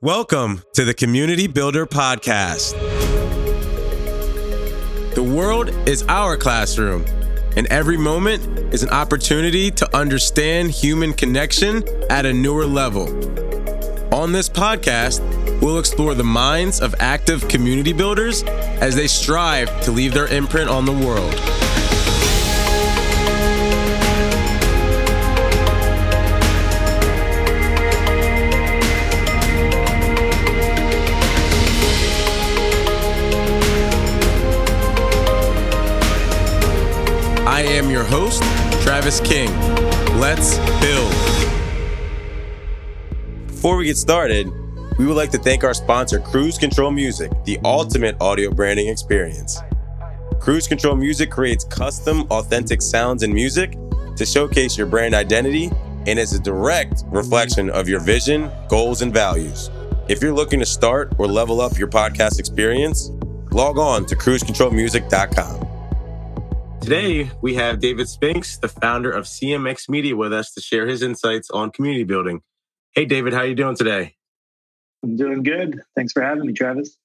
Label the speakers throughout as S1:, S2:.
S1: Welcome to the Community Builder Podcast. The world is our classroom, and every moment is an opportunity to understand human connection at a newer level. On this podcast, we'll explore the minds of active community builders as they strive to leave their imprint on the world. Am your host, Travis King. Let's build. Before we get started, we would like to thank our sponsor, Cruise Control Music, the ultimate audio branding experience. Cruise Control Music creates custom, authentic sounds and music to showcase your brand identity and is a direct reflection of your vision, goals, and values. If you're looking to start or level up your podcast experience, log on to cruisecontrolmusic.com. Today, we have David Spinks, the founder of CMX Media, with us to share his insights on community building. Hey, David, how are you doing today?
S2: I'm doing good. Thanks for having me, Travis.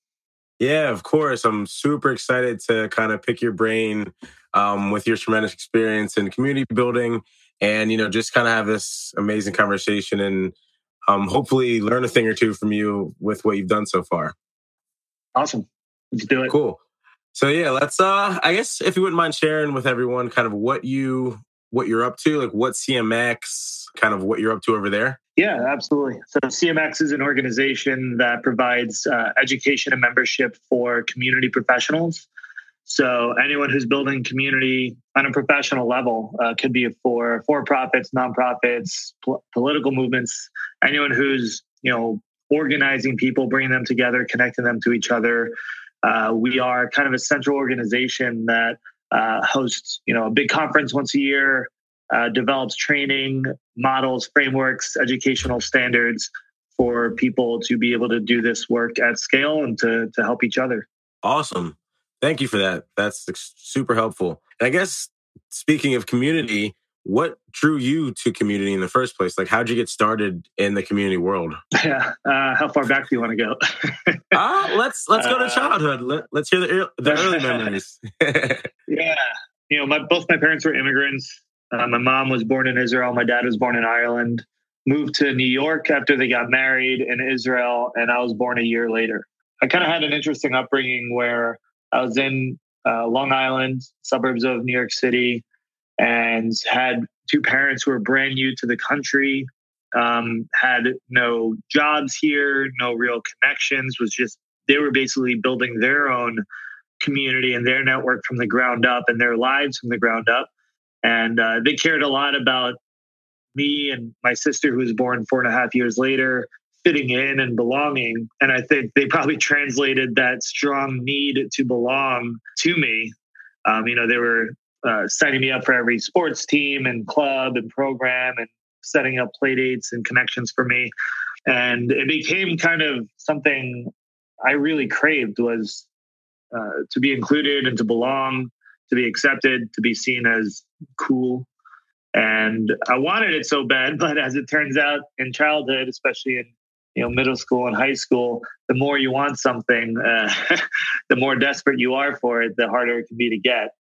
S1: Yeah, of course. I'm super excited to kind of pick your brain um, with your tremendous experience in community building and, you know, just kind of have this amazing conversation and um, hopefully learn a thing or two from you with what you've done so far.
S2: Awesome. Let's do it.
S1: Cool. So yeah, let's uh I guess if you wouldn't mind sharing with everyone kind of what you what you're up to, like what CMX, kind of what you're up to over there.
S2: Yeah, absolutely. So CMX is an organization that provides uh, education and membership for community professionals. So anyone who's building community on a professional level uh, could be for for-profits, nonprofits, pol- political movements, anyone who's you know organizing people, bringing them together, connecting them to each other. Uh, we are kind of a central organization that uh, hosts, you know, a big conference once a year, uh, develops training models, frameworks, educational standards for people to be able to do this work at scale and to to help each other.
S1: Awesome. Thank you for that. That's super helpful. And I guess speaking of community, what drew you to community in the first place? Like, how'd you get started in the community world?
S2: Yeah, uh, how far back do you want to go?
S1: uh, let's let's go to uh, childhood. Let, us hear the, the early memories.
S2: yeah, you know, my both my parents were immigrants. Uh, my mom was born in Israel. My dad was born in Ireland. Moved to New York after they got married in Israel, and I was born a year later. I kind of had an interesting upbringing where I was in uh, Long Island, suburbs of New York City and had two parents who were brand new to the country, um, had no jobs here, no real connections, was just, they were basically building their own community and their network from the ground up and their lives from the ground up. And uh, they cared a lot about me and my sister, who was born four and a half years later, fitting in and belonging. And I think they probably translated that strong need to belong to me. Um, you know, they were uh, signing me up for every sports team and club and program and setting up play dates and connections for me. And it became kind of something I really craved was uh, to be included and to belong, to be accepted, to be seen as cool. And I wanted it so bad, but as it turns out in childhood, especially in you know middle school and high school, the more you want something, uh, the more desperate you are for it, the harder it can be to get.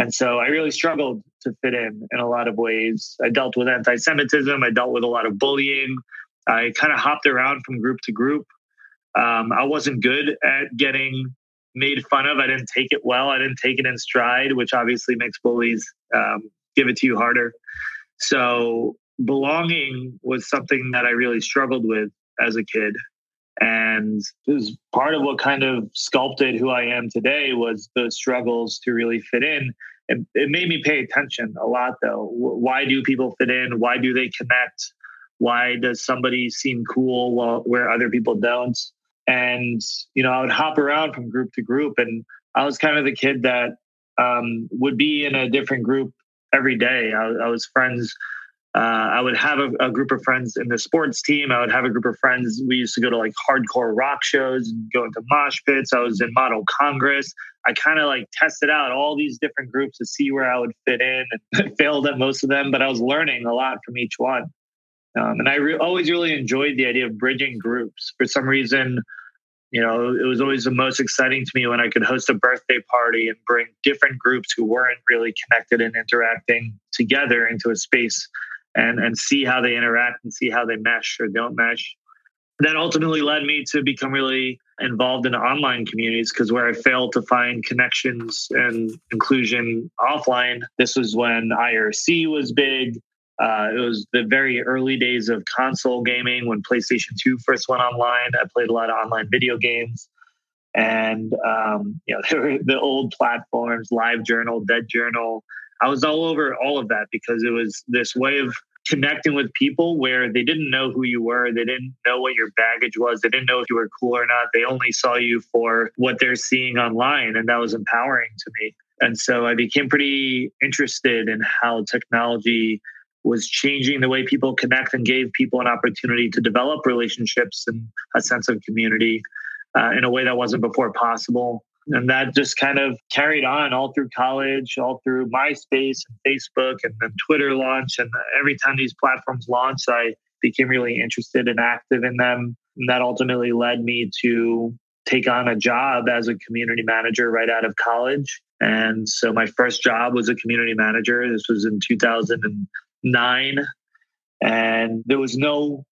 S2: And so I really struggled to fit in in a lot of ways. I dealt with anti Semitism, I dealt with a lot of bullying. I kind of hopped around from group to group. Um, I wasn't good at getting made fun of. I didn't take it well. I didn't take it in stride, which obviously makes bullies um, give it to you harder. So belonging was something that I really struggled with as a kid and it was part of what kind of sculpted who I am today was the struggles to really fit in. It, it made me pay attention a lot, though. Why do people fit in? Why do they connect? Why does somebody seem cool while where other people don't? And you know, I would hop around from group to group, and I was kind of the kid that um, would be in a different group every day. I, I was friends uh, I would have a, a, group of friends in the sports team. I would have a group of friends. We used to go to like hardcore rock shows and go into mosh pits. I was in Model Congress. I kind of like tested out all these different groups to see where I would fit in and failed at most of them, but I was learning a lot from each one. Um, and I re- always really enjoyed the idea of bridging groups. For some reason, you know, it was always the most exciting to me when I could host a birthday party and bring different groups who weren't really connected and interacting together into a space and, and see how they interact and see how they mesh or don't mesh. That ultimately led me to become really involved in online communities because where I failed to find connections and inclusion offline, this was when IRC was big. Uh, it was the very early days of console gaming when PlayStation 2 first went online. I played a lot of online video games. And, um, you know, there were the old platforms, Live Journal, Dead Journal. I was all over all of that because it was this way of connecting with people where they didn't know who you were. They didn't know what your baggage was. They didn't know if you were cool or not. They only saw you for what they're seeing online. And that was empowering to me. And so I became pretty interested in how technology was changing the way people connect and gave people an opportunity to develop relationships and a sense of community uh, in a way that wasn't before possible. And that just kind of carried on all through college, all through MySpace and Facebook, and then Twitter launched. And every time these platforms launched, I became really interested and active in them. And that ultimately led me to take on a job as a community manager right out of college. And so my first job was a community manager. This was in 2009. And there was no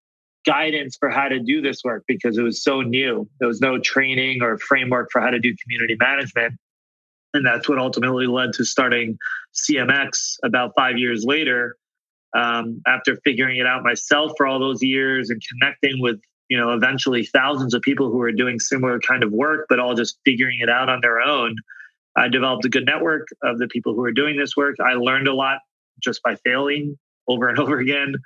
S2: guidance for how to do this work because it was so new. There was no training or framework for how to do community management. And that's what ultimately led to starting CMX about five years later. Um, after figuring it out myself for all those years and connecting with, you know, eventually thousands of people who are doing similar kind of work, but all just figuring it out on their own. I developed a good network of the people who are doing this work. I learned a lot just by failing over and over again.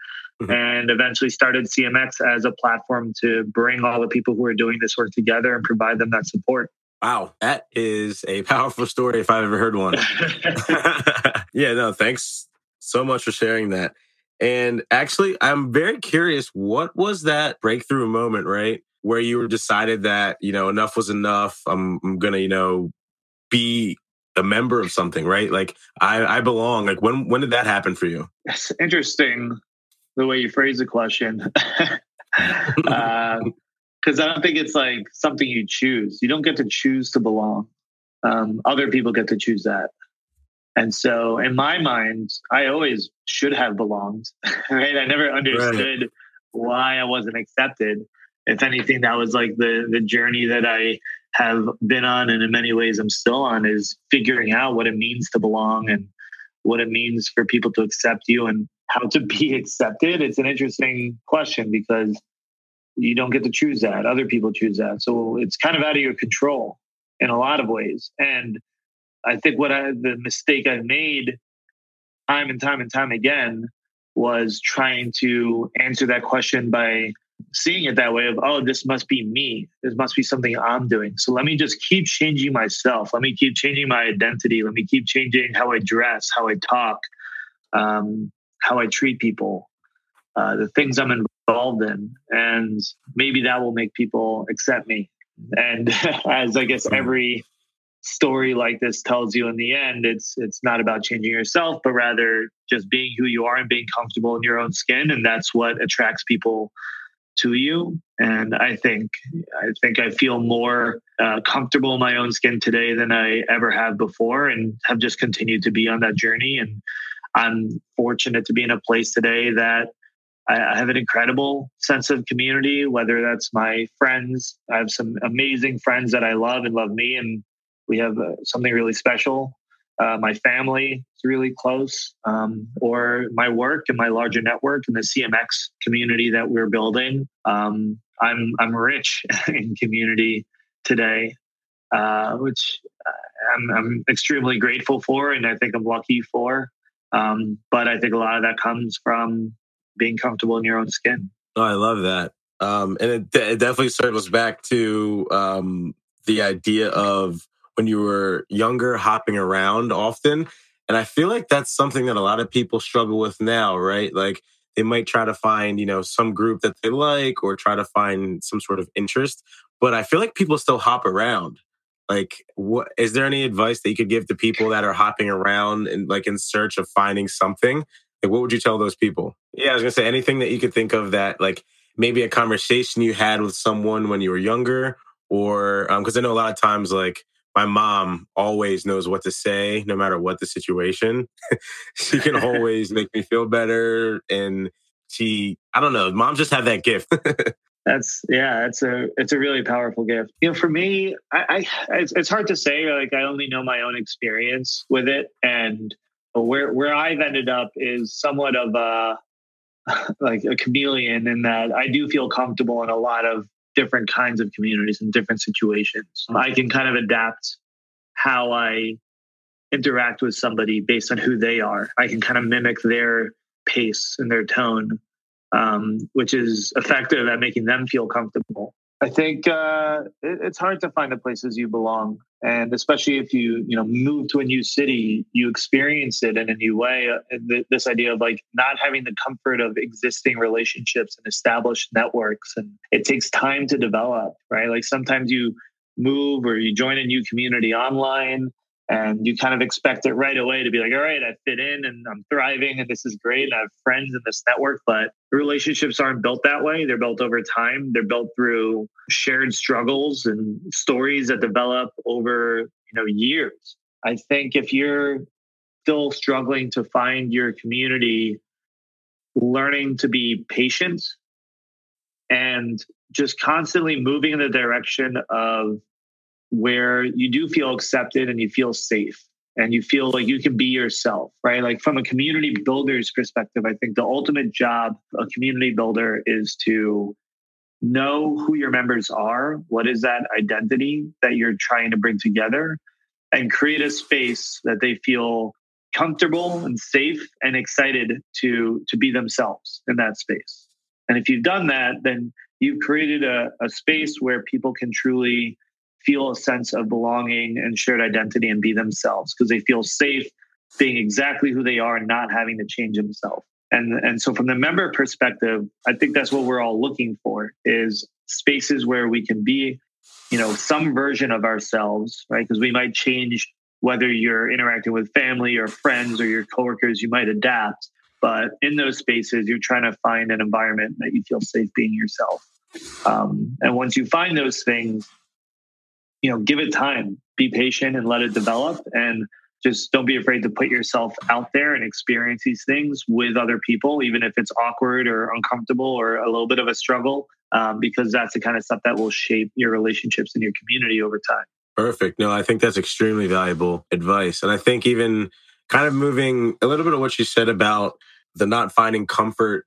S2: Mm-hmm. And eventually started CMX as a platform to bring all the people who are doing this work together and provide them that support.
S1: Wow, that is a powerful story if I've ever heard one. yeah, no, thanks so much for sharing that. And actually, I'm very curious what was that breakthrough moment, right? Where you decided that, you know, enough was enough. I'm, I'm going to, you know, be a member of something, right? Like I, I belong. Like when when did that happen for you?
S2: That's interesting the way you phrase the question. because uh, I don't think it's like something you choose. You don't get to choose to belong. Um, other people get to choose that. And so, in my mind, I always should have belonged. Right? I never understood right. why I wasn't accepted. If anything, that was like the the journey that I have been on and in many ways I'm still on is figuring out what it means to belong and what it means for people to accept you and how to be accepted. It's an interesting question because you don't get to choose that. Other people choose that. So it's kind of out of your control in a lot of ways. And I think what I, the mistake I made time and time and time again was trying to answer that question by seeing it that way of oh this must be me this must be something i'm doing so let me just keep changing myself let me keep changing my identity let me keep changing how i dress how i talk um, how i treat people uh, the things i'm involved in and maybe that will make people accept me and as i guess every story like this tells you in the end it's it's not about changing yourself but rather just being who you are and being comfortable in your own skin and that's what attracts people to you. And I think I think I feel more uh, comfortable in my own skin today than I ever have before, and have just continued to be on that journey. And I'm fortunate to be in a place today that I, have an incredible sense of community. Whether that's my friends, I have some amazing friends that I love and love me, and we have uh, something really special uh, my family is really close, um, or my work and my larger network and the CMX community that we're building. Um, I'm I'm rich in community today, uh, which I'm, I'm, extremely grateful for, and I think I'm lucky for. Um, but I think a lot of that comes from being comfortable in your own skin.
S1: Oh, I love that, um, and it, it, definitely circles back to um, the idea of when you were younger, hopping around often. And I feel like that's something that a lot of people struggle with now, right? Like they might try to find, you know, some group that they like or try to find some sort of interest. But I feel like people still hop around. Like, what is there any advice that you could give to people that are hopping around and like in search of finding something Like, what would you tell those people? Yeah, I was gonna say anything that you could think of that, like maybe a conversation you had with someone when you were younger, or because um, I know a lot of times, like my mom always knows what to say no matter what the situation. she can always make me feel better, and she, I don't know, moms just have that gift.
S2: That's yeah, it's a it's a really powerful gift. You know, for me, I, I it's, it's hard to say. Like I only know my own experience with it, and where where I've ended up is somewhat of a like a chameleon in that I do feel comfortable in a lot of different kinds of communities and different situations. I can kind of adapt how I interact with somebody based on who they are. I can kind of mimic their pace and their tone um, which is effective at making them feel comfortable. I think uh, it, it's hard to find the places you belong, and especially if you you know move to a new city, you experience it in a new way. Uh, th- this idea of like not having the comfort of existing relationships and established networks, and it takes time to develop. Right, like sometimes you move or you join a new community online and you kind of expect it right away to be like all right i fit in and i'm thriving and this is great and i have friends in this network. But relationships aren't built that way. They're built over time. They're built through shared struggles and stories that develop over you know years. I think if you're still struggling to find your community learning to be patient and just constantly moving in the direction of where you do feel accepted and you feel safe and you feel like you can be yourself, right? Like from a community builder's perspective, I think the ultimate job a community builder is to know who your members are, what is that identity that you're trying to bring together, and create a space that they feel comfortable and safe and excited to to be themselves in that space. And if you've done that, then you've created a, a space where people can truly feel a sense of belonging and shared identity and be themselves because they feel safe being exactly who they are and not having to change themselves. And, and so from the member perspective, I think that's what we're all looking for is spaces where we can be, you know, some version of ourselves, right? Because we might change whether you're interacting with family or friends or your coworkers, you might adapt. But in those spaces, you're trying to find an environment that you feel safe being yourself. Um, and once you find those things, you know, give it time, be patient and let it develop. And just don't be afraid to put yourself out there and experience these things with other people, even if it's awkward or uncomfortable or a little bit of a struggle, um, because that's the kind of stuff that will shape your relationships and your community over time.
S1: Perfect. No, I think that's extremely valuable advice. And I think even kind of moving a little bit of what you said about the not finding comfort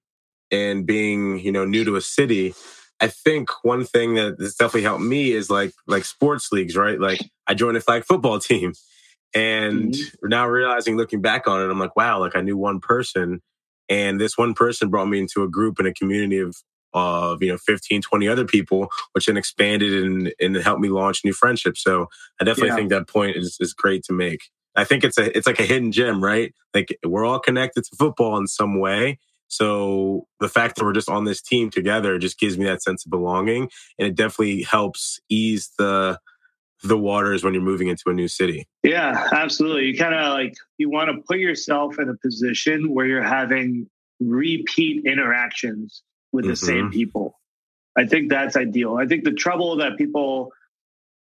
S1: and being, you know, new to a city. I think one thing that has definitely helped me is like like sports leagues, right? Like I joined a flag football team, and mm-hmm. now realizing, looking back on it, I'm like, wow, like I knew one person, and this one person brought me into a group and a community of of you know 15 20 other people which then expanded and and helped me launch new friendships so i definitely yeah. think that point is, is great to make i think it's a it's like a hidden gem right like we're all connected to football in some way so the fact that we're just on this team together just gives me that sense of belonging, and it definitely helps ease the the waters when you're moving into a new city.
S2: Yeah, absolutely. You kind of like you want to put yourself in a position where you're having repeat interactions with the mm-hmm. same people. I think that's ideal. I think the trouble that people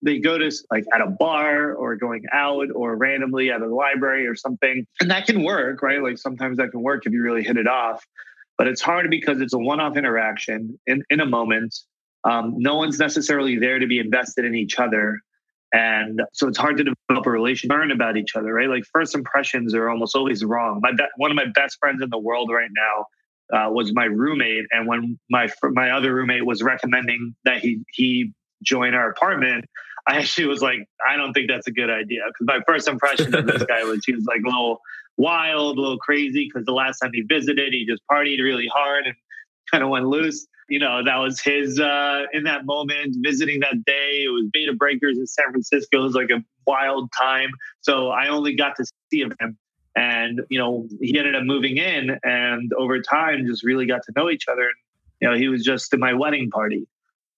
S2: they go to like at a bar or going out or randomly at a library or something. And that can work, right? Like sometimes that can work if you really hit it off. But it's hard because it's a one off interaction in, in a moment. Um, no one's necessarily there to be invested in each other. And so it's hard to develop a relationship, learn about each other, right? Like first impressions are almost always wrong. My be- one of my best friends in the world right now uh, was my roommate, and when my my other roommate was recommending that he he join our apartment, I actually was like, I don't think that's a good idea. Because my first impression of this guy was he was like a little wild, a little crazy. Because the last time he visited, he just partied really hard and kind of went loose. You know, that was his uh, in that moment visiting that day. It was Bay to Breakers in San Francisco. It was like a wild time. So I only got to see him. And, you know, he ended up moving in and over time just really got to know each other. And, you know, he was just at my wedding party.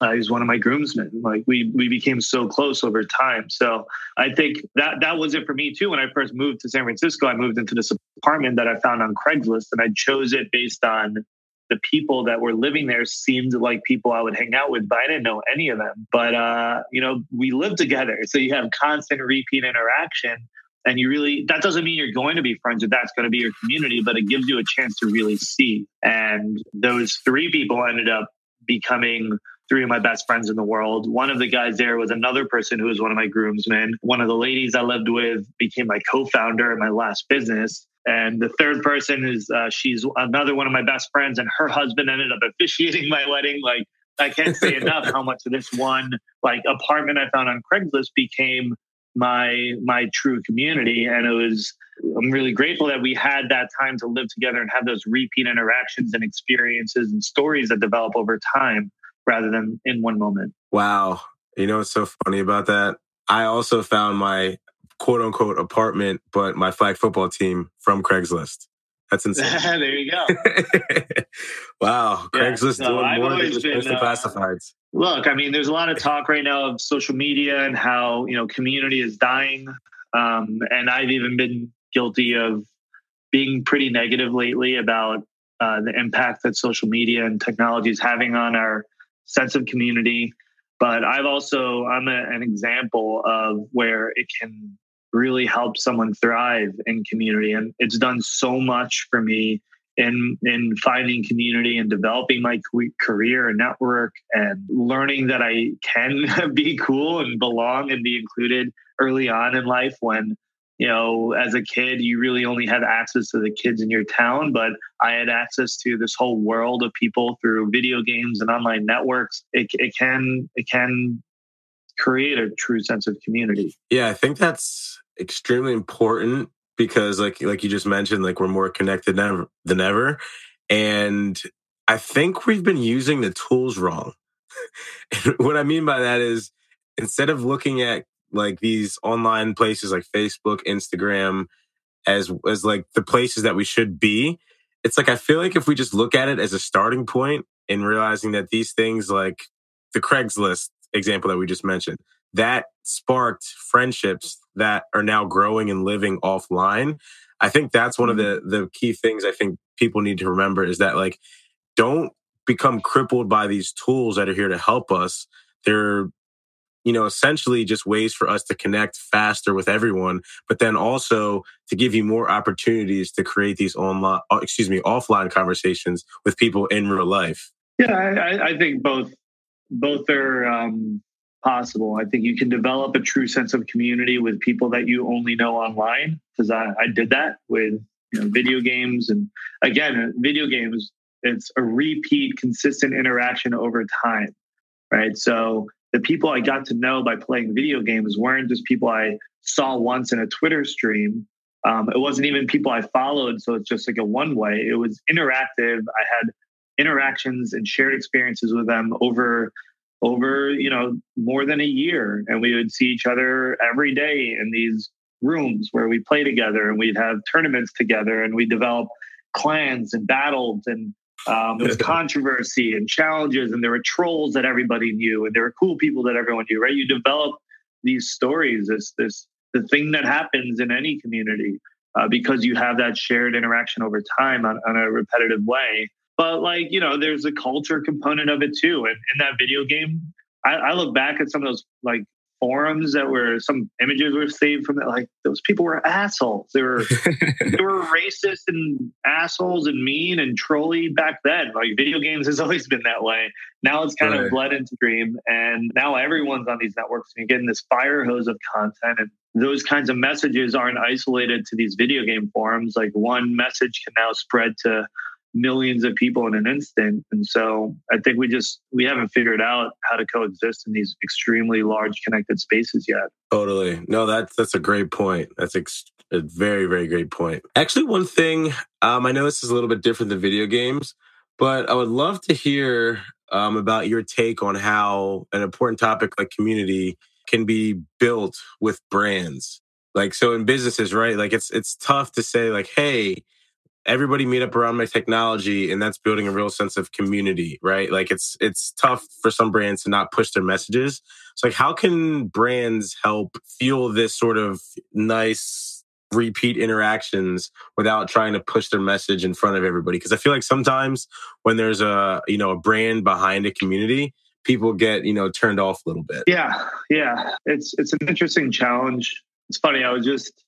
S2: Uh, he's one of my groomsmen. Like we we became so close over time. So I think that that was it for me too. When I first moved to San Francisco, I moved into this apartment that I found on Craigslist, and I chose it based on the people that were living there seemed like people I would hang out with, but I didn't know any of them. But uh, you know, we lived together, so you have constant repeat interaction. And you really, that doesn't mean you're going to be friends with that's going to be your community, but it gives you a chance to really see. And those three people ended up becoming three of my best friends in the world. One of the guys there was another person who was one of my groomsmen. One of the ladies I lived with became my co founder in my last business. And the third person is uh, she's another one of my best friends, and her husband ended up officiating my wedding. Like I can't say enough how much of this one like apartment I found on Craigslist became my my true community and it was i'm really grateful that we had that time to live together and have those repeat interactions and experiences and stories that develop over time rather than in one moment
S1: wow you know what's so funny about that i also found my quote unquote apartment, but my flag football team from Craigslist. That's insane.
S2: there you go.
S1: wow. Yeah, Craigslist no, doing I've more than just been, uh, classifieds.
S2: Look, I mean, there's a lot of talk right now of social media and how, you know, community is dying. Um, and I've even been guilty of being pretty negative lately about uh, the impact that social media and technology is having on our sense of community. But I've also, I'm a, an example of where it can really help someone thrive in community. And it's done so much for me in in finding community and developing my career and network and learning that I can be cool and belong and be included early on in life when you know as a kid you really only had access to the kids in your town but I had access to this whole world of people through video games and online networks it, it can it can create a true sense of community.
S1: Yeah, I think that's extremely important because like like you just mentioned like we're more connected than ever, than ever and I think we've been using the tools wrong. what I mean by that is instead of looking at like these online places like Facebook, Instagram as as like the places that we should be, it's like I feel like if we just look at it as a starting point and realizing that these things like the Craigslist example that we just mentioned, that sparked friendships that are now growing and living offline. I think that's one of mm-hmm. the the key things I think people need to remember is that like don't become crippled by these tools that are here to help us. They're you know essentially just ways for us to connect faster with everyone but then also to give you more opportunities to create these online uh, excuse me offline conversations with people in real life
S2: yeah i, I think both both are um, possible. I think you can develop a true sense of community with people that you only know online. Because I, I did that with you know, video games, and again, video games. It's a repeat, consistent interaction over time, right? So the people I got to know by playing video games weren't just people I saw once in a Twitter stream. Um, it wasn't even people I followed, so it's just like a one way. It was interactive. I had interactions and shared experiences with them over over you know more than a year and we would see each other every day in these rooms where we play together and we'd have tournaments together and we develop clans and battles and um, there was controversy and challenges and there were trolls that everybody knew and there were cool people that everyone knew right you develop these stories this this the thing that happens in any community uh, because you have that shared interaction over time on, on a repetitive way but like, you know, there's a culture component of it too. And in that video game, I, I look back at some of those like forums that were some images were saved from it. Like those people were assholes. They were they were racist and assholes and mean and trolly back then. Like video games has always been that way. Now it's kind right. of bled into dream, and now everyone's on these networks and you're getting this fire hose of content and those kinds of messages aren't isolated to these video game forums. Like one message can now spread to millions of people in an instant. And so i think we just we haven't figured out how to coexist in these extremely large connected spaces yet.
S1: Totally. No that's that's a great point. That's ex- a very very great point. Actually one thing um, i know this is a little bit different than video games but i would love to hear um, about your take on how an important topic like community can be built with brands. Like so in businesses right like it's it's tough to say like hey everybody meet up around my technology and that's building a real sense of community, right? Like it's it's tough for some brands to not push their messages. So like how can brands help fuel this sort of nice repeat interactions without trying to push their message in front of everybody? Because i feel like sometimes when there's a you know a brand behind a community people get you know turned off a little bit.
S2: Yeah yeah. It's it's an interesting challenge. It's funny i was just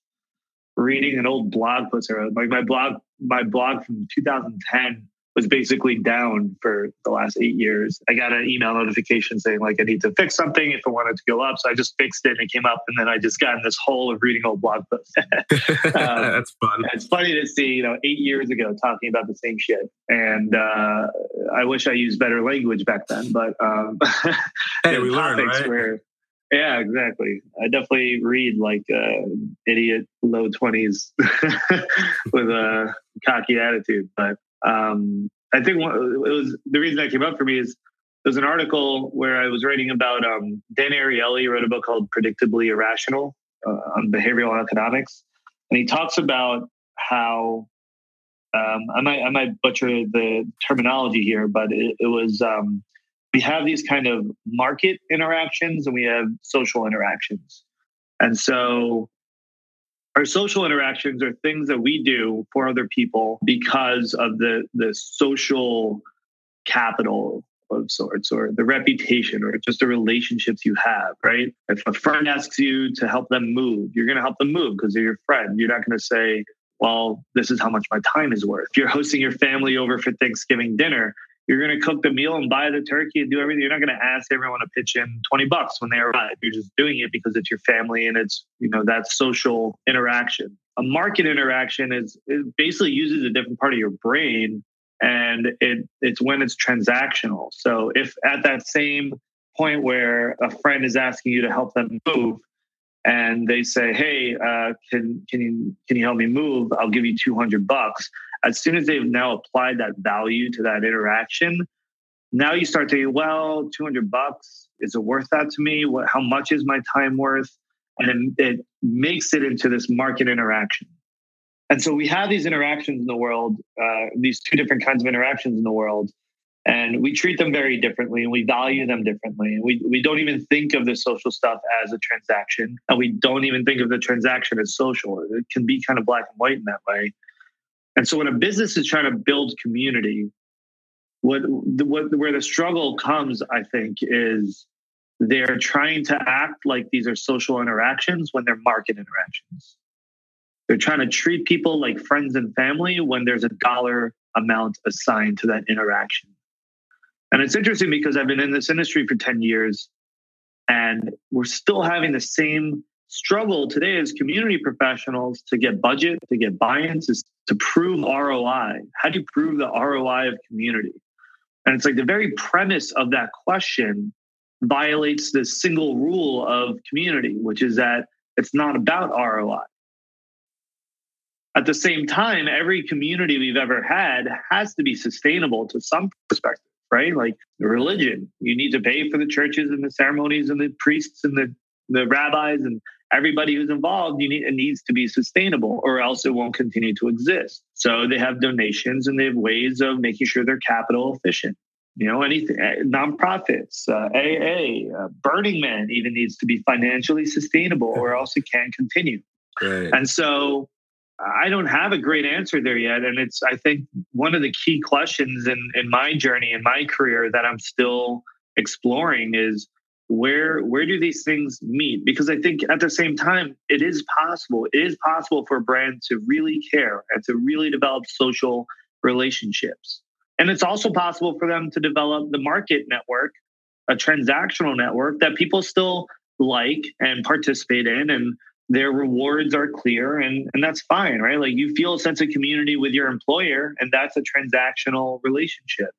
S2: reading an old blog post like my blog my blog from 2010 was basically down for the last eight years. I got an email notification saying like I need to fix something if it wanted to go up. So I just fixed it and it came up. And then I just got in this hole of reading old blog posts.
S1: um, That's fun.
S2: It's funny to see, you know, eight years ago talking about the same shit. And uh, I wish I used better language back then, but um,
S1: hey, we learned, right?
S2: Where, yeah, exactly. I definitely read like uh, idiot low twenties with a cocky attitude, but um, I think it was the reason that came up for me is there's an article where I was writing about um, Dan Ariely wrote a book called Predictably Irrational uh, on behavioral economics, and he talks about how um, I might I might butcher the terminology here, but it, it was um, we have these kind of market interactions and we have social interactions, and so our social interactions are things that we do for other people because of the the social capital of sorts or the reputation or just the relationships you have right? If a friend asks you to help them move you're going to help them move because they're your friend. You're not going to say well this is how much my time is worth. If you're hosting your family over for thanksgiving dinner you're going to cook the meal and buy the turkey and do everything. You're not going to ask everyone to pitch in 20 bucks when they arrive. You're just doing it because it's your family and it's, you know, that social interaction. A market interaction is basically uses a different part of your brain and it it's when it's transactional. So if at that same point where a friend is asking you to help them move and they say, "Hey, uh, can can you can you help me move? I'll give you 200 bucks." As soon as they've now applied that value to that interaction, now you start thinking, well, 200 bucks, is it worth that to me? What, how much is my time worth? And it, it makes it into this market interaction. And so we have these interactions in the world, uh, these two different kinds of interactions in the world, and we treat them very differently and we value them differently. And we, we don't even think of the social stuff as a transaction, and we don't even think of the transaction as social. It can be kind of black and white in that way. And so when a business is trying to build community, what, what where the struggle comes, I think, is they're trying to act like these are social interactions when they're market interactions. They're trying to treat people like friends and family when there's a dollar amount assigned to that interaction. And it's interesting because I've been in this industry for 10 years and we're still having the same struggle today as community professionals to get budget, to get buy-ins, is to prove ROI. How do you prove the ROI of community? And it's like the very premise of that question violates the single rule of community, which is that it's not about ROI. At the same time, every community we've ever had has to be sustainable to some perspective, right? Like religion, you need to pay for the churches and the ceremonies and the priests and the, the rabbis and everybody who's involved you need, it needs to be sustainable or else it won't continue to exist. So they have donations and they have ways of making sure they're capital efficient. You know anything eh, nonprofits uh, aa uh, burning man even needs to be financially sustainable or else it can't continue. Right. and so i don't have a great answer there yet and it's i think one of the key questions in in my journey in my career that i'm still exploring is where where do these things meet? Because i think at the same time it is possible it is possible for a brand to really care and to really develop social relationships. And it's also possible for them to develop the market network a transactional network that people still like and participate in and their rewards are clear and and that's fine right? Like you feel a sense of community with your employer and that's a transactional relationship.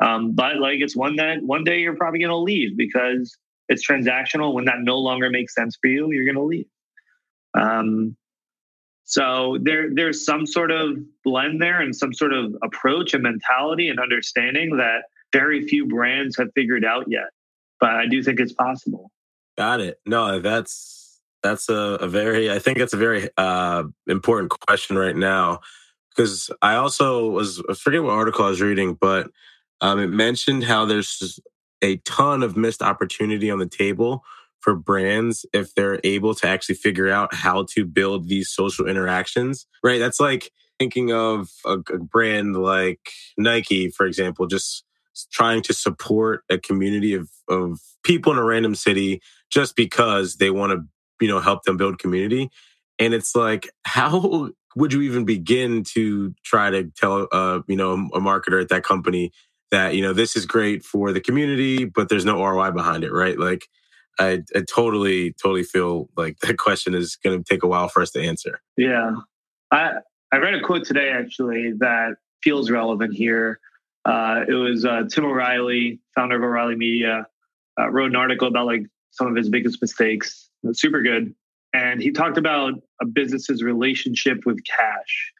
S2: Um, but like it's one that one day you're probably going to leave because it's transactional. When that no longer makes sense for you, you're going to leave. Um, so there, there's some sort of blend there and some sort of approach and mentality and understanding that very few brands have figured out yet. But I do think it's possible.
S1: Got it. No, that's that's a, a very I think it's a very uh, important question right now because I also was I forget what article I was reading, but um, it mentioned how there's a ton of missed opportunity on the table for brands if they're able to actually figure out how to build these social interactions. Right? That's like thinking of a, brand like Nike, for example, just trying to support a community of of people in a random city just because they want to you know help them build community and it's like how would you even begin to try to tell uh you know a marketer at that company that you know this is great for the community but there's no ROI behind it right? Like I, I totally totally feel like that question is going to take a while for us to answer.
S2: Yeah. I I read a quote today actually that feels relevant here. Uh, it was uh, Tim O'Reilly founder of O'Reilly Media uh, wrote an article about like some of his biggest mistakes. Super good. And he talked about a business's relationship with cash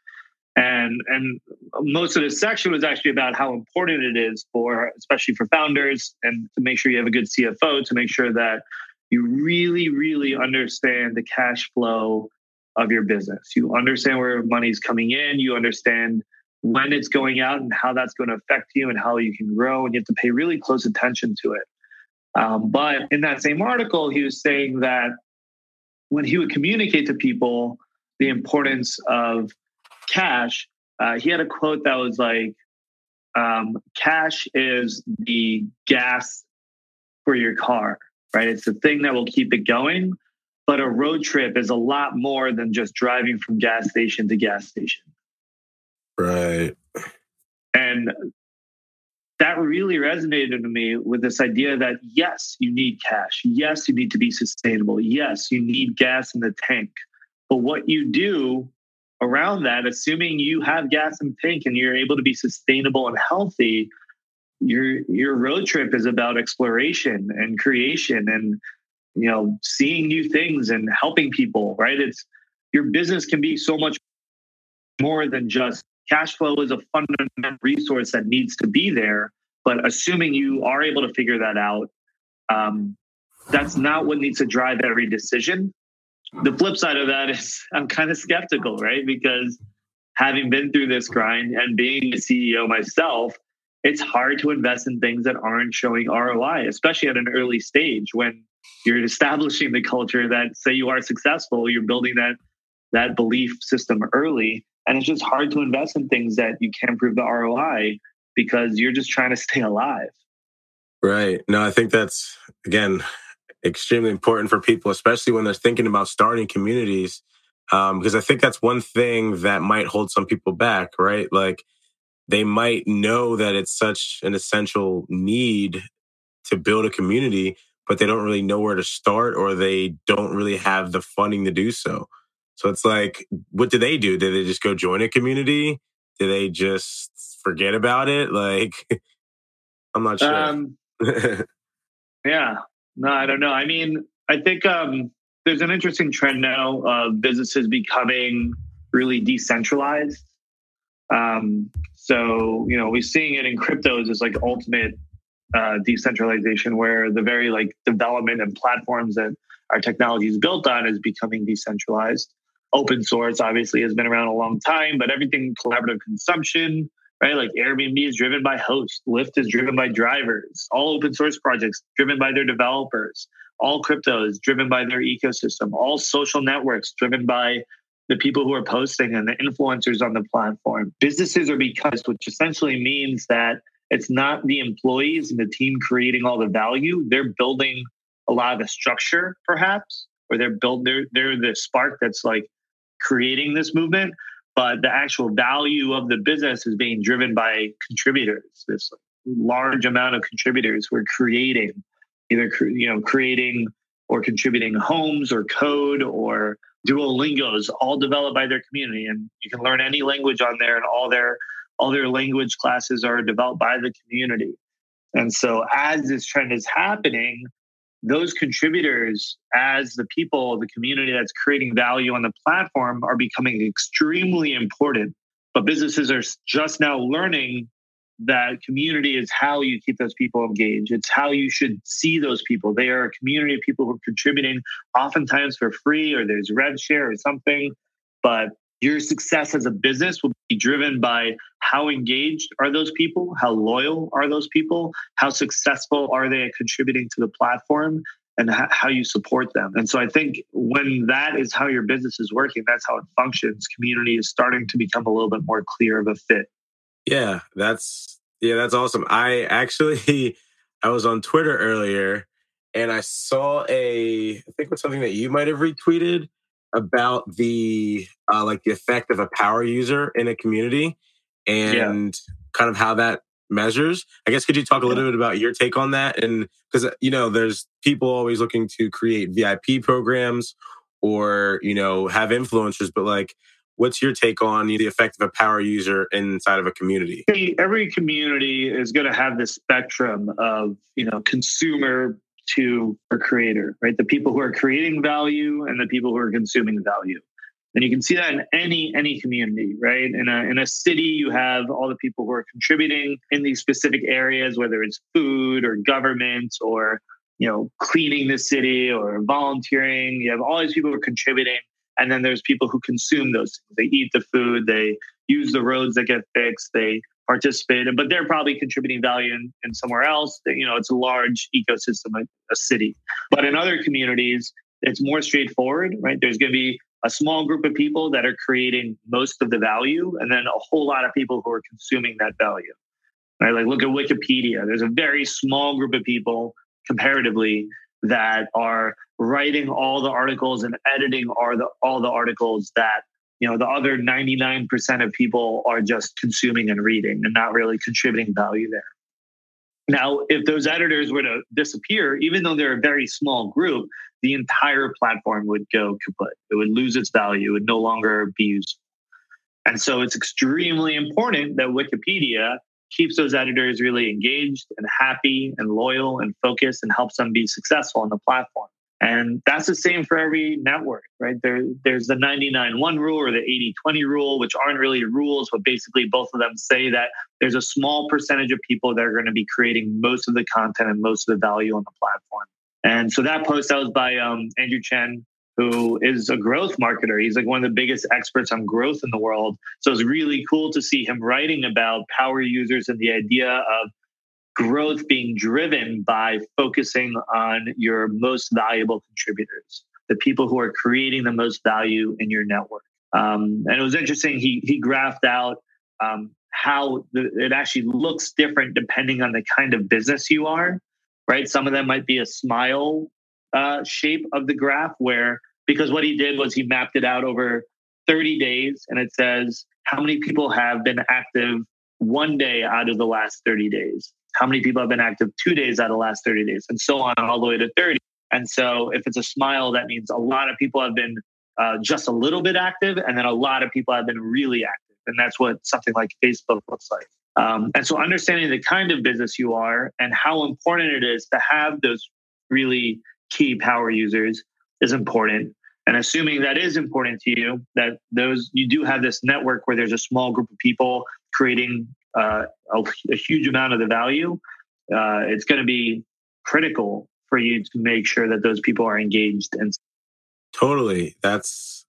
S2: and and most of this section was actually about how important it is for especially for founders and to make sure you have a good cfo to make sure that you really really understand the cash flow of your business. You understand where money's coming in. You understand when it's going out and how that's going to affect you and how you can grow and you have to pay really close attention to it. Um, but in that same article he was saying that when he would communicate to people the importance of cash, uh, he had a quote that was like, um, cash is the gas for your car, right? It's the thing that will keep it going. But a road trip is a lot more than just driving from gas station to gas station.
S1: Right.
S2: And that really resonated to me with this idea that yes, you need cash. Yes, you need to be sustainable. Yes, you need gas in the tank. But what you do around that, assuming you have gas in the tank and you're able to be sustainable and healthy, your your road trip is about exploration and creation and you know seeing new things and helping people right it's your business can be so much more than just cash flow is a fundamental resource that needs to be there. But assuming you are able to figure that out, um, that's not what needs to drive every decision. The flip side of that is I'm kind of skeptical, right? Because having been through this grind and being a CEO myself, it's hard to invest in things that aren't showing ROI, especially at an early stage when you're establishing the culture that say you are successful, you're building that that belief system early and it's just hard to invest in things that you can't prove the ROI because you're just trying to stay alive.
S1: Right. No, I think that's, again, extremely important for people, especially when they're thinking about starting communities. Um, because I think that's one thing that might hold some people back, right? Like they might know that it's such an essential need to build a community, but they don't really know where to start or they don't really have the funding to do so. So it's like, what do they do? Do they just go join a community? Do they just forget about it? Like, I'm not sure. Um,
S2: yeah, no, I don't know. I mean, I think um, there's an interesting trend now of businesses becoming really decentralized. Um, so, you know, we're seeing it in cryptos as like ultimate uh, decentralization, where the very like development and platforms that our technology is built on is becoming decentralized open source obviously has been around a long time, but everything collaborative consumption, right? Like Airbnb is driven by hosts, Lyft is driven by drivers, all open source projects driven by their developers, all crypto is driven by their ecosystem, all social networks driven by the people who are posting and the influencers on the platform. Businesses are because, which essentially means that it's not the employees and the team creating all the value. They're building a lot of the structure, perhaps, or they're build they're they're the spark that's like creating this movement, but the actual value of the business is being driven by contributors. This large amount of contributors who are creating, either you know creating or contributing homes or code or Duolingos, all developed by their community, and you can learn any language on there, and all their all their language classes are developed by the community. And so, as this trend is happening, those contributors as the people, the community that's creating value on the platform are becoming extremely important. But businesses are just now learning that community is how you keep those people engaged. It's how you should see those people. They are a community of people who are contributing, oftentimes for free, or there's rev share or something. But your success as a business will driven by how engaged are those people, how loyal are those people, how successful are they at contributing to the platform, and how you support them. And so I think when that is how your business is working, that's how it functions. Community is starting to become a little bit more clear of a fit.
S1: Yeah, that's yeah, that's awesome. I actually I was on Twitter earlier and I saw a I think it was something that you might have retweeted about the uh, like the effect of a power user in a community and yeah. kind of how that measures. I guess could you talk a little bit about your take on that? And because you know, there's people always looking to create VIP programs or you know have influencers, but like, what's your take on the effect of a power user inside of a community?
S2: Every community is going to have this spectrum of you know consumer to a creator, right? The people who are creating value and the people who are consuming value. And you can see that in any any community, right? In a in a city, you have all the people who are contributing in these specific areas, whether it's food or government or you know cleaning the city or volunteering. You have all these people who are contributing, and then there's people who consume those. Things. They eat the food, they use the roads that get fixed, they participate, but they're probably contributing value in, in somewhere else. You know, it's a large ecosystem, a city. But in other communities, it's more straightforward, right? There's going to be a small group of people that are creating most of the value, and then a whole lot of people who are consuming that value. Right? Like look at Wikipedia. There's a very small group of people comparatively that are writing all the articles and editing all the all the articles that you know the other 99% of people are just consuming and reading and not really contributing value there. Now if those editors were to disappear even though they're a very small group the entire platform would go kaput. It would lose its value. It would no longer be useful. And so it's extremely important that wikipedia keeps those editors really engaged and happy and loyal and focused and helps them be successful on the platform and that's the same for every network, right? There, there's the 99 1 rule or the 80 20 rule, which aren't really rules, but basically both of them say that there's a small percentage of people that are going to be creating most of the content and most of the value on the platform. And so that post that was by um, Andrew Chen, who is a growth marketer. He's like one of the biggest experts on growth in the world. So it's really cool to see him writing about power users and the idea of growth being driven by focusing on your most valuable contributors, the people who are creating the most value in your network. Um, and it was interesting. He he graphed out um, how the, it actually looks different depending on the kind of business you are. Right, some of them might be a smile uh, shape of the graph, where because what he did was he mapped it out over 30 days, and it says how many people have been active one day out of the last 30 days how many people have been active two days out of the last 30 days, and so on, all the way to 30. And so if it's a smile, that means a lot of people have been uh, just a little bit active, and then a lot of people have been really active. And that's what something like Facebook looks like. Um, and so understanding the kind of business you are and how important it is to have those really key power users is important. And assuming that is important to you, that those you do have this network where there's a small group of people creating uh, a, a, huge amount of the value, uh, it's going to be critical for you to make sure that those people are engaged and
S1: totally. That's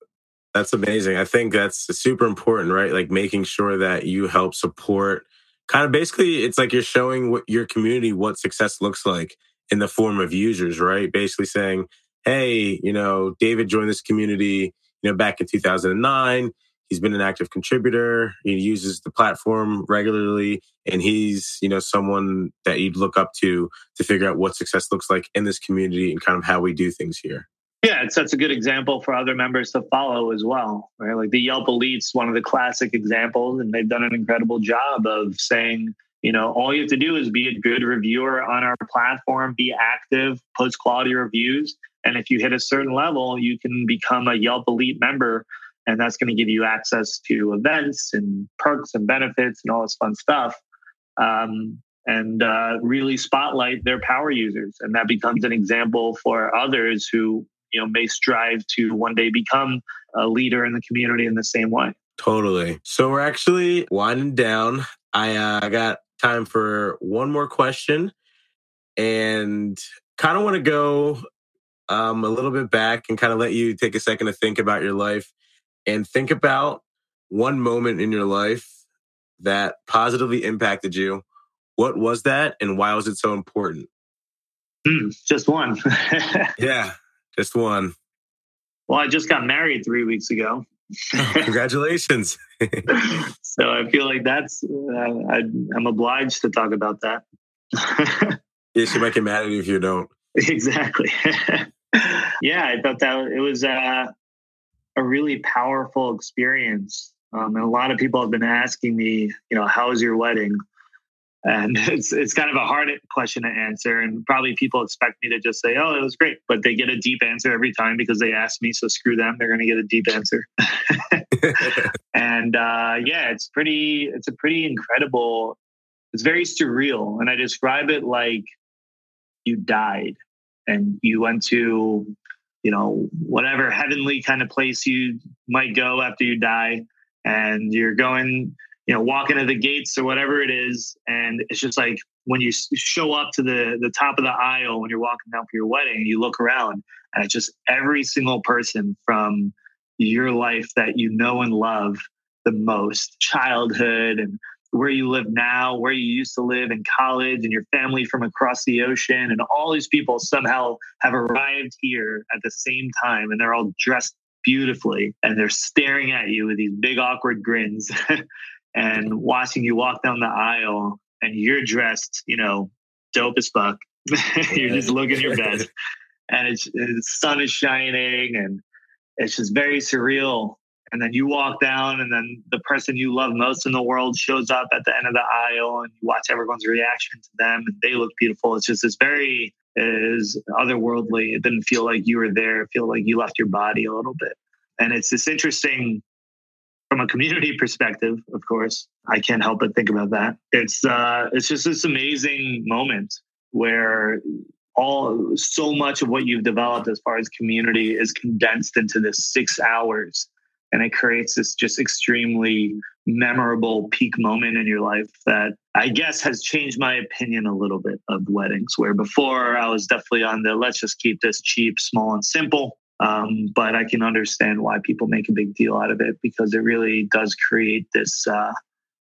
S1: that's amazing. I think that's super important right? Like making sure that you help support kind of basically it's like you're showing what your community what success looks like in the form of users right? Basically saying hey you know david joined this community you know back in 2009 He's been an active contributor. He uses the platform regularly, and he's you know someone that you'd look up to to figure out what success looks like in this community and kind of how we do things here.
S2: Yeah, it sets a good example for other members to follow as well, right? Like the Yelp Elites, one of the classic examples, and they've done an incredible job of saying, you know, all you have to do is be a good reviewer on our platform, be active, post quality reviews, and if you hit a certain level, you can become a Yelp Elite member and that's going to give you access to events and perks and benefits and all this fun stuff. Um, and uh, really spotlight their power users. And that becomes an example for others who you know may strive to one day become a leader in the community in the same way.
S1: Totally. So we're actually winding down. I uh, got time for one more question. And kind of want to go um, a little bit back and kind of let you take a second to think about your life and think about one moment in your life that positively impacted you. What was that and why was it so important?
S2: Mm, just one.
S1: yeah, just one.
S2: Well, I just got married three weeks ago.
S1: oh, congratulations.
S2: so I feel like that's, uh, I, am obliged to talk about that.
S1: yeah, she might get mad at you if you don't.
S2: Exactly. yeah, I thought that it was uh, a really powerful experience. Um, and a lot of people have been asking me, you know, how was your wedding? And it's it's kind of a hard question to answer, and probably people expect me to just say, "Oh, it was great," but they get a deep answer every time because they ask me. So screw them; they're going to get a deep answer. and uh, yeah, it's pretty. It's a pretty incredible. It's very surreal, and I describe it like you died and you went to, you know, whatever heavenly kind of place you might go after you die, and you're going you know, walking to the gates or whatever it is. And it's just like when you show up to the, the top of the aisle when you're walking down for your wedding, you look around and it's just every single person from your life that you know and love the most, childhood and where you live now, where you used to live in college, and your family from across the ocean. And all these people somehow have arrived here at the same time and they're all dressed beautifully and they're staring at you with these big awkward grins and watching you walk down the aisle and you're dressed, you know, dope as fuck. you're just looking your best and it's the sun is shining and it's just very surreal. And then you walk down and then the person you love most in the world shows up at the end of the aisle and you watch everyone's reaction to them and they look beautiful. It's just this very is otherworldly. It didn't feel like you were there. It feel like you left your body a little bit. And it's this interesting from a community perspective, of course, I can't help but think about that. It's uh, it's just this amazing moment where all so much of what you've developed as far as community is condensed into this six hours, and it creates this just extremely memorable peak moment in your life that I guess has changed my opinion a little bit of weddings. Where before I was definitely on the let's just keep this cheap, small, and simple um, but I can understand why people make a big deal out of it because it really does create this uh,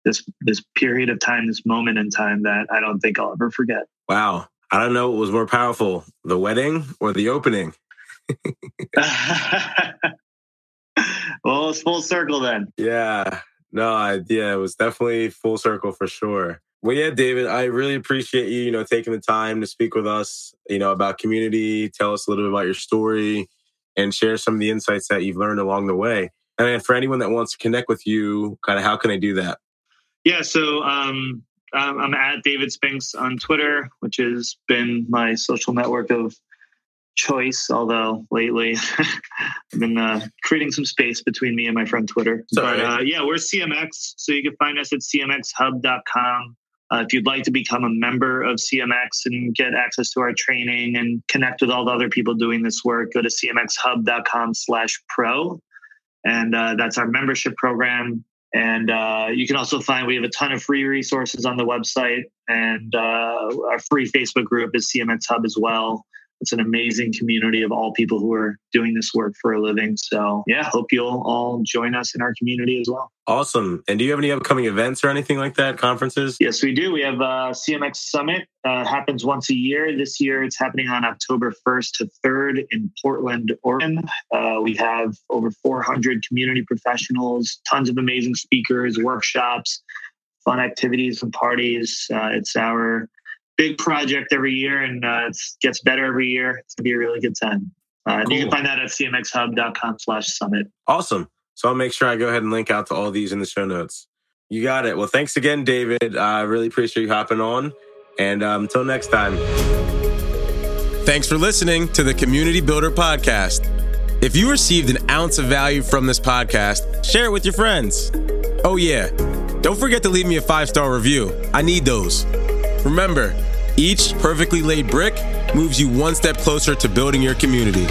S2: this this period of time, this moment in time that I don't think I'll ever forget.
S1: Wow, I don't know what was more powerful, the wedding or the opening.
S2: well, it's full circle then.
S1: Yeah, no, I, yeah, it was definitely full circle for sure. Well, yeah, David, I really appreciate you, you know, taking the time to speak with us, you know, about community, tell us a little bit about your story, and share some of the insights that you've learned along the way. And for anyone that wants to connect with you, kind of how can I do that?
S2: Yeah, so um, I'm at David Spinks on Twitter, which has been my social network of choice. Although lately I've been uh, creating some space between me and my friend Twitter. Sorry. But uh, yeah, we're CMX, so you can find us at cmxhub.com. Uh, if you'd like to become a member of CMX and get access to our training and connect with all the other people doing this work, go to cmxhub.com slash pro. And uh, that's our membership program. And uh, you can also find we have a ton of free resources on the website. And uh, our free Facebook group is CMX Hub as well it's an amazing community of all people who are doing this work for a living. So, yeah, hope you'll all join us in our community as well.
S1: Awesome. And do you have any upcoming events or anything like that, conferences?
S2: Yes, we do. We have uh, CMX Summit, uh, happens once a year. This year it's happening on October 1st to 3rd in Portland, Oregon. Uh, we have over 400 community professionals, tons of amazing speakers, workshops, fun activities and parties. Uh, it's our big project every year and uh, it gets better every year. It's gonna be a really good time. Uh, cool. You can find that at cmxhub.com slash summit.
S1: Awesome. So I'll make sure I go ahead and link out to all these in the show notes. You got it. Well, thanks again, David. I really appreciate you hopping on. And um, until next time. Thanks for listening to the Community Builder Podcast. If you received an ounce of value from this podcast, share it with your friends. Oh, yeah. Don't forget to leave me a five star review. I need those. Remember, each perfectly laid brick moves you one step closer to building your community.